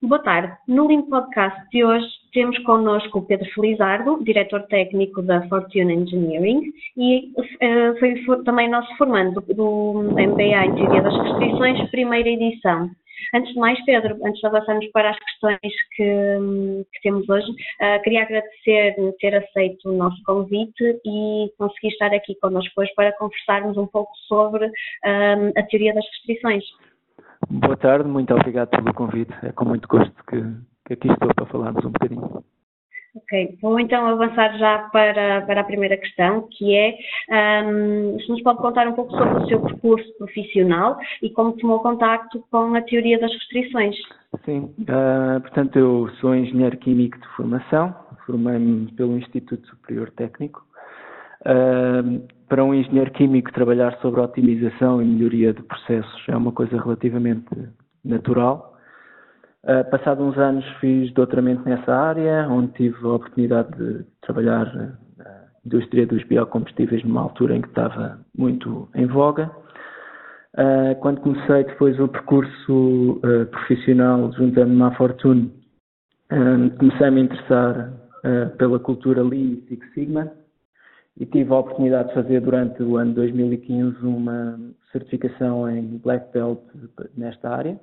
Boa tarde. No Limpo Podcast de hoje temos connosco o Pedro Felizardo, diretor técnico da Fortune Engineering e uh, foi também nosso formando do, do MBA em Teoria das Restrições, primeira edição. Antes de mais, Pedro, antes de avançarmos para as questões que, que temos hoje, uh, queria agradecer ter aceito o nosso convite e conseguir estar aqui connosco hoje para conversarmos um pouco sobre uh, a teoria das restrições. Boa tarde, muito obrigado pelo convite. É com muito gosto que, que aqui estou para falarmos um bocadinho. Ok, vou então avançar já para, para a primeira questão, que é um, se nos pode contar um pouco sobre o seu percurso profissional e como tomou contacto com a teoria das restrições. Sim, uh, portanto eu sou engenheiro químico de formação, formei-me pelo Instituto Superior Técnico. Uh, para um engenheiro químico trabalhar sobre otimização e melhoria de processos é uma coisa relativamente natural. Uh, passado uns anos fiz doutoramento nessa área, onde tive a oportunidade de trabalhar na indústria dos biocombustíveis numa altura em que estava muito em voga. Uh, quando comecei depois o percurso uh, profissional juntando-me à Fortune, comecei a me interessar pela cultura Lean e Six Sigma e tive a oportunidade de fazer durante o ano 2015 uma certificação em Black Belt nesta área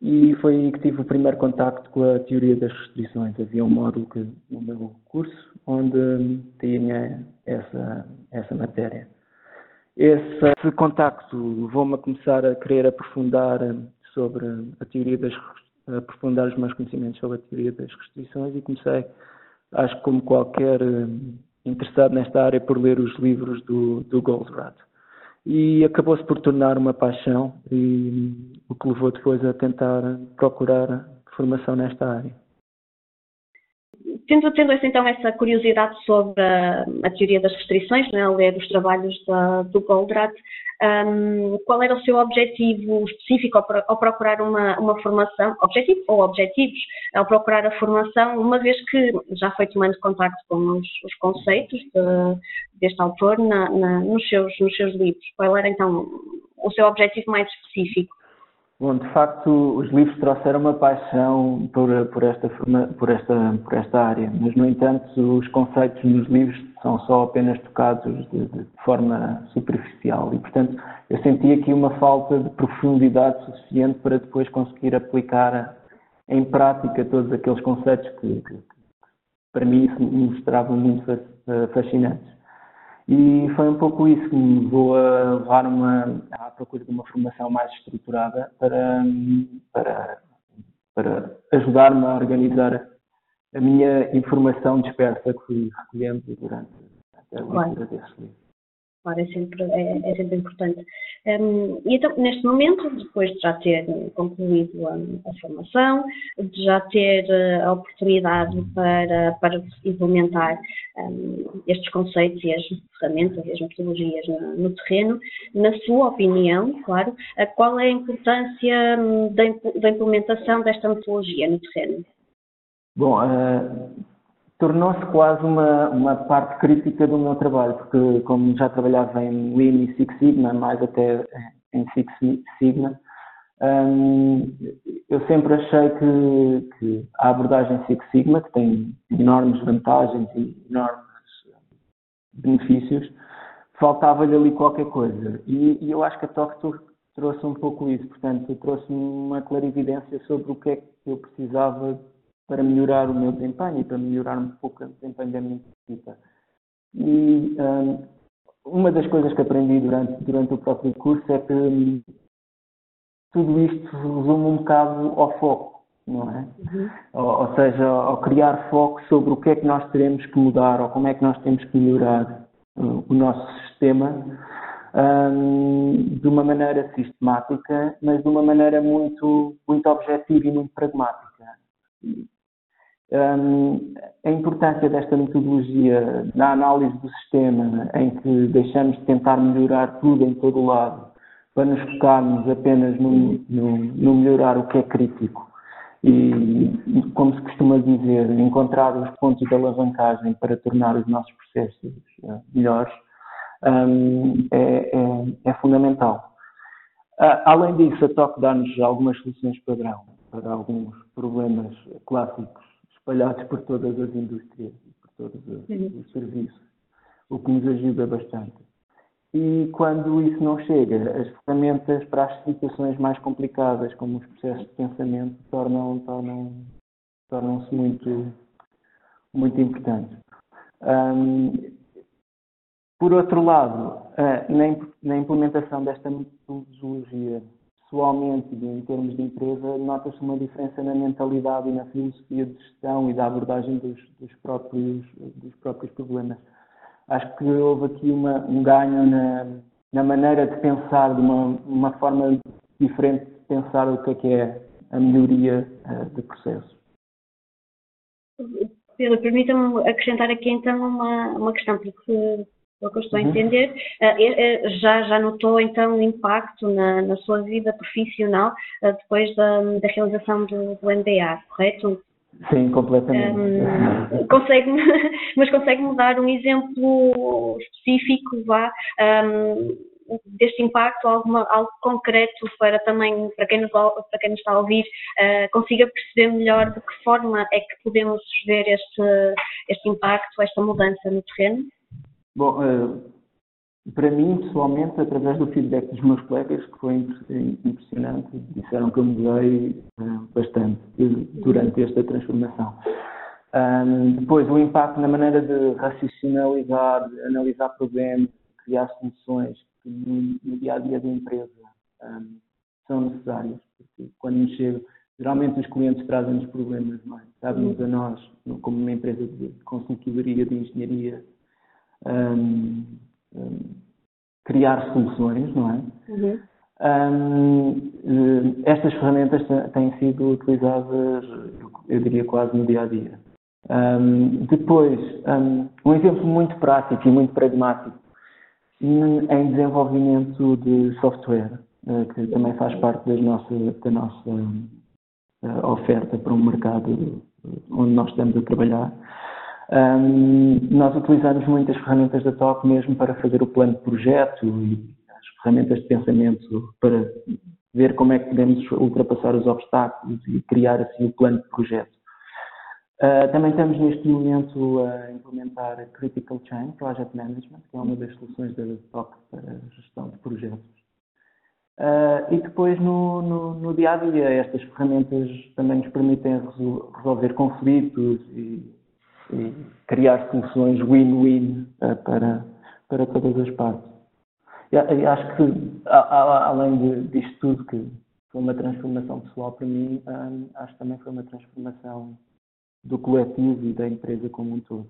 e foi aí que tive o primeiro contacto com a teoria das restrições. Havia um módulo que, no meu curso onde tinha essa, essa matéria. Esse, esse contacto levou-me a começar a querer aprofundar sobre a teoria das aprofundar os meus conhecimentos sobre a teoria das restrições e comecei, acho que como qualquer interessado nesta área por ler os livros do, do Goldratt. E acabou-se por tornar uma paixão e o que levou depois a tentar procurar formação nesta área. Tendo, tendo então essa curiosidade sobre a, a teoria das restrições, né, ler os trabalhos da, do Goldratt, um, qual era o seu objetivo específico ao, ao, procurar uma, uma formação, objetivo ou objetivos, ao procurar a formação, uma vez que já foi tomando contato com os, os conceitos de, deste autor na, na, nos, seus, nos seus livros? Qual era então o seu objetivo mais específico? Bom, de facto, os livros trouxeram uma paixão por, por, esta, por, esta, por esta área, mas, no entanto, os conceitos nos livros são só apenas tocados de, de forma superficial e, portanto, eu senti aqui uma falta de profundidade suficiente para depois conseguir aplicar em prática todos aqueles conceitos que, que, que para mim me mostravam muito fascinantes. E foi um pouco isso que me levou a levar uma, à procura de uma formação mais estruturada para, para, para ajudar-me a organizar a minha informação dispersa que fui recolhendo durante a leitura desse livro claro, é sempre, é, é sempre importante. Um, e então, neste momento, depois de já ter concluído a, a formação, de já ter eh, a oportunidade para, para implementar um, estes conceitos e as ferramentas e as metodologias no, no, terreno, na sua opinião, claro, qual é a importância hum, da, da implementação desta metodologia no terreno? Bom, uh tornou-se quase uma, uma parte crítica do meu trabalho, porque como já trabalhava em Lean e Six Sigma, mais até em Six Sigma, um, eu sempre achei que, que, a abordagem Six Sigma, que tem enormes vantagens e enormes benefícios, faltava-lhe ali qualquer coisa. E, e, eu acho que a TalkTour trouxe um pouco isso, portanto, trouxe-me uma clarividência sobre o que é que eu precisava para melhorar o meu desempenho e para melhorar um pouco o desempenho da minha equipa. E um, uma das coisas que aprendi durante, durante o próprio curso é que um, tudo isto resume um bocado ao foco, não é? Uhum. Ou, ou, seja, ao criar foco sobre o que é que nós teremos que mudar ou como é que nós temos que melhorar uh, o nosso sistema um, de uma maneira sistemática, mas de uma maneira muito, muito objetiva e muito pragmática. Um, a importância desta metodologia na análise do sistema, em que deixamos de tentar melhorar tudo em todo o lado, para nos focarmos apenas no, no, no melhorar o que é crítico e, como se costuma dizer, encontrar os pontos de alavancagem para tornar os nossos processos uh, melhores, um, é, é, é, fundamental. Além disso, a TOC dá-nos algumas soluções padrão para alguns problemas clássicos espalhados por todas as indústrias e por todos os, os serviços, o que nos ajuda bastante. E quando isso não chega, as ferramentas para as situações mais complicadas, como os processos de pensamento, tornam, tornam, tornam-se muito, muito importantes. Um, por outro lado, na, implementação desta metodologia, pessoalmente em termos de empresa, nota-se uma diferença na mentalidade e na filosofia de gestão e da abordagem dos, dos, próprios, dos próprios problemas acho que houve aqui uma, um ganho na, na, maneira de pensar, de uma, uma, forma diferente de pensar o que é, que é a melhoria uh, de processos. Pedro, permita-me acrescentar aqui então uma, uma questão, porque pelo que eu estou a uhum. entender, uh, já, já notou então o impacto na, na sua vida profissional uh, depois da, da realização do, do MBA, correto? Sim, completamente. Um, consegue mas consegue-me dar um exemplo específico vá, um, deste impacto, alguma, algo concreto para também, para quem nos, para quem nos está a ouvir, uh, consiga perceber melhor de que forma é que podemos ver este, este impacto, esta mudança no terreno? Bom, uh para mim, pessoalmente, através do feedback dos meus colegas, que foi impressionante, disseram que eu mudei uh, bastante durante esta transformação. Depois, o impacto na maneira de racionalizar, analisar problemas, criar soluções que no, dia a dia da empresa são necessárias. Porque quando nos geralmente os clientes trazem-nos problemas, não é? Trazem-nos a nós, como uma empresa de consultoria de engenharia. Um, criar soluções, não é? Uhum. Um, estas ferramentas têm sido utilizadas, eu diria, quase no dia a dia. Um, depois, um, exemplo muito prático e muito pragmático em desenvolvimento de software, uh, que também faz parte nossa, da nossa uh, oferta para um mercado onde nós estamos a trabalhar. Um, nós utilizamos muitas ferramentas da TOC mesmo para fazer o plano de projeto e as ferramentas de pensamento para ver como é que podemos ultrapassar os obstáculos e criar assim o plano de projeto. Uh, também estamos neste momento a implementar a Critical Chain Project Management, que é uma das soluções da TOC para gestão de projetos. Uh, e depois, no, no, no, dia a dia, estas ferramentas também nos permitem resolver conflitos e e criar soluções win-win uh, para, para todas as partes. E, acho que, além disto tudo, que foi uma transformação pessoal para mim, um, acho que também foi uma transformação do coletivo e da empresa como um todo.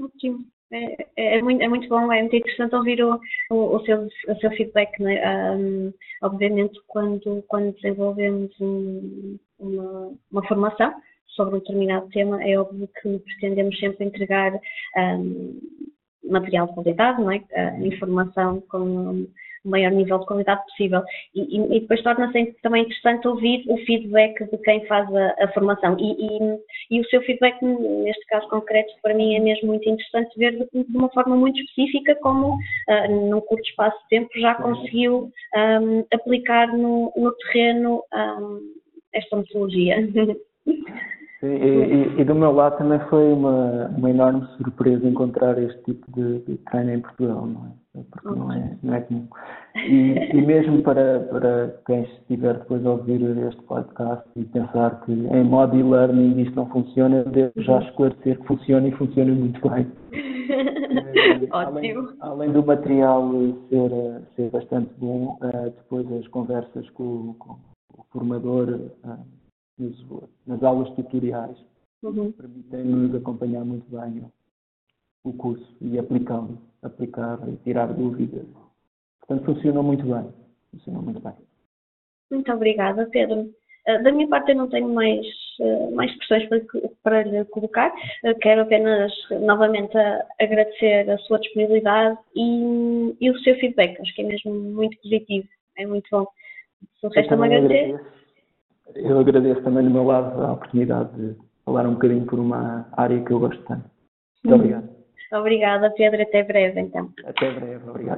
Ótimo. É, é, é, muito, é muito bom, é muito interessante ouvir o, o, o seu, o seu feedback. Né? Um, obviamente, quando, quando desenvolvemos um, uma, uma formação, sobre um determinado tema, é óbvio que pretendemos sempre entregar um, material de qualidade, não é? Uh, informação com o maior nível de qualidade possível. E, e, e depois torna-se também interessante ouvir o feedback de quem faz a, a formação. E, e, o seu feedback, neste caso concreto, para mim é mesmo muito interessante ver de, de uma forma muito específica como, uh, num curto espaço de tempo, já conseguiu um, aplicar no, no terreno um, esta metodologia. Sim, e, e, do meu lado também foi uma, uma enorme surpresa encontrar este tipo de, de treino em Portugal, não é? Porque não é, não é comum. E, e mesmo para, para quem estiver depois a ouvir este podcast e pensar que em modo e-learning isto não funciona, devo já esclarecer que funciona e funciona muito bem. além, além, do material ser, ser bastante bom, eh, depois as conversas com, com o formador eh, nas aulas tutoriais, uhum. permitem-nos acompanhar muito bem o curso e aplicá-lo, aplicar e tirar dúvidas. Portanto, funcionou muito bem. Funcionou muito bem. Muito obrigada, Pedro. Eh, da minha parte, eu não tenho mais, eh, mais questões para, para lhe colocar. Eh, quero apenas novamente agradecer a sua disponibilidade e, e o seu feedback. Acho que é mesmo muito positivo. É muito bom. Se resta-me agradecer. Eu agradeço também do meu lado a oportunidade de falar um bocadinho por uma área que eu gosto tanto. Muito obrigado. Obrigada, Pedro. Até breve, então. Até breve. Obrigado.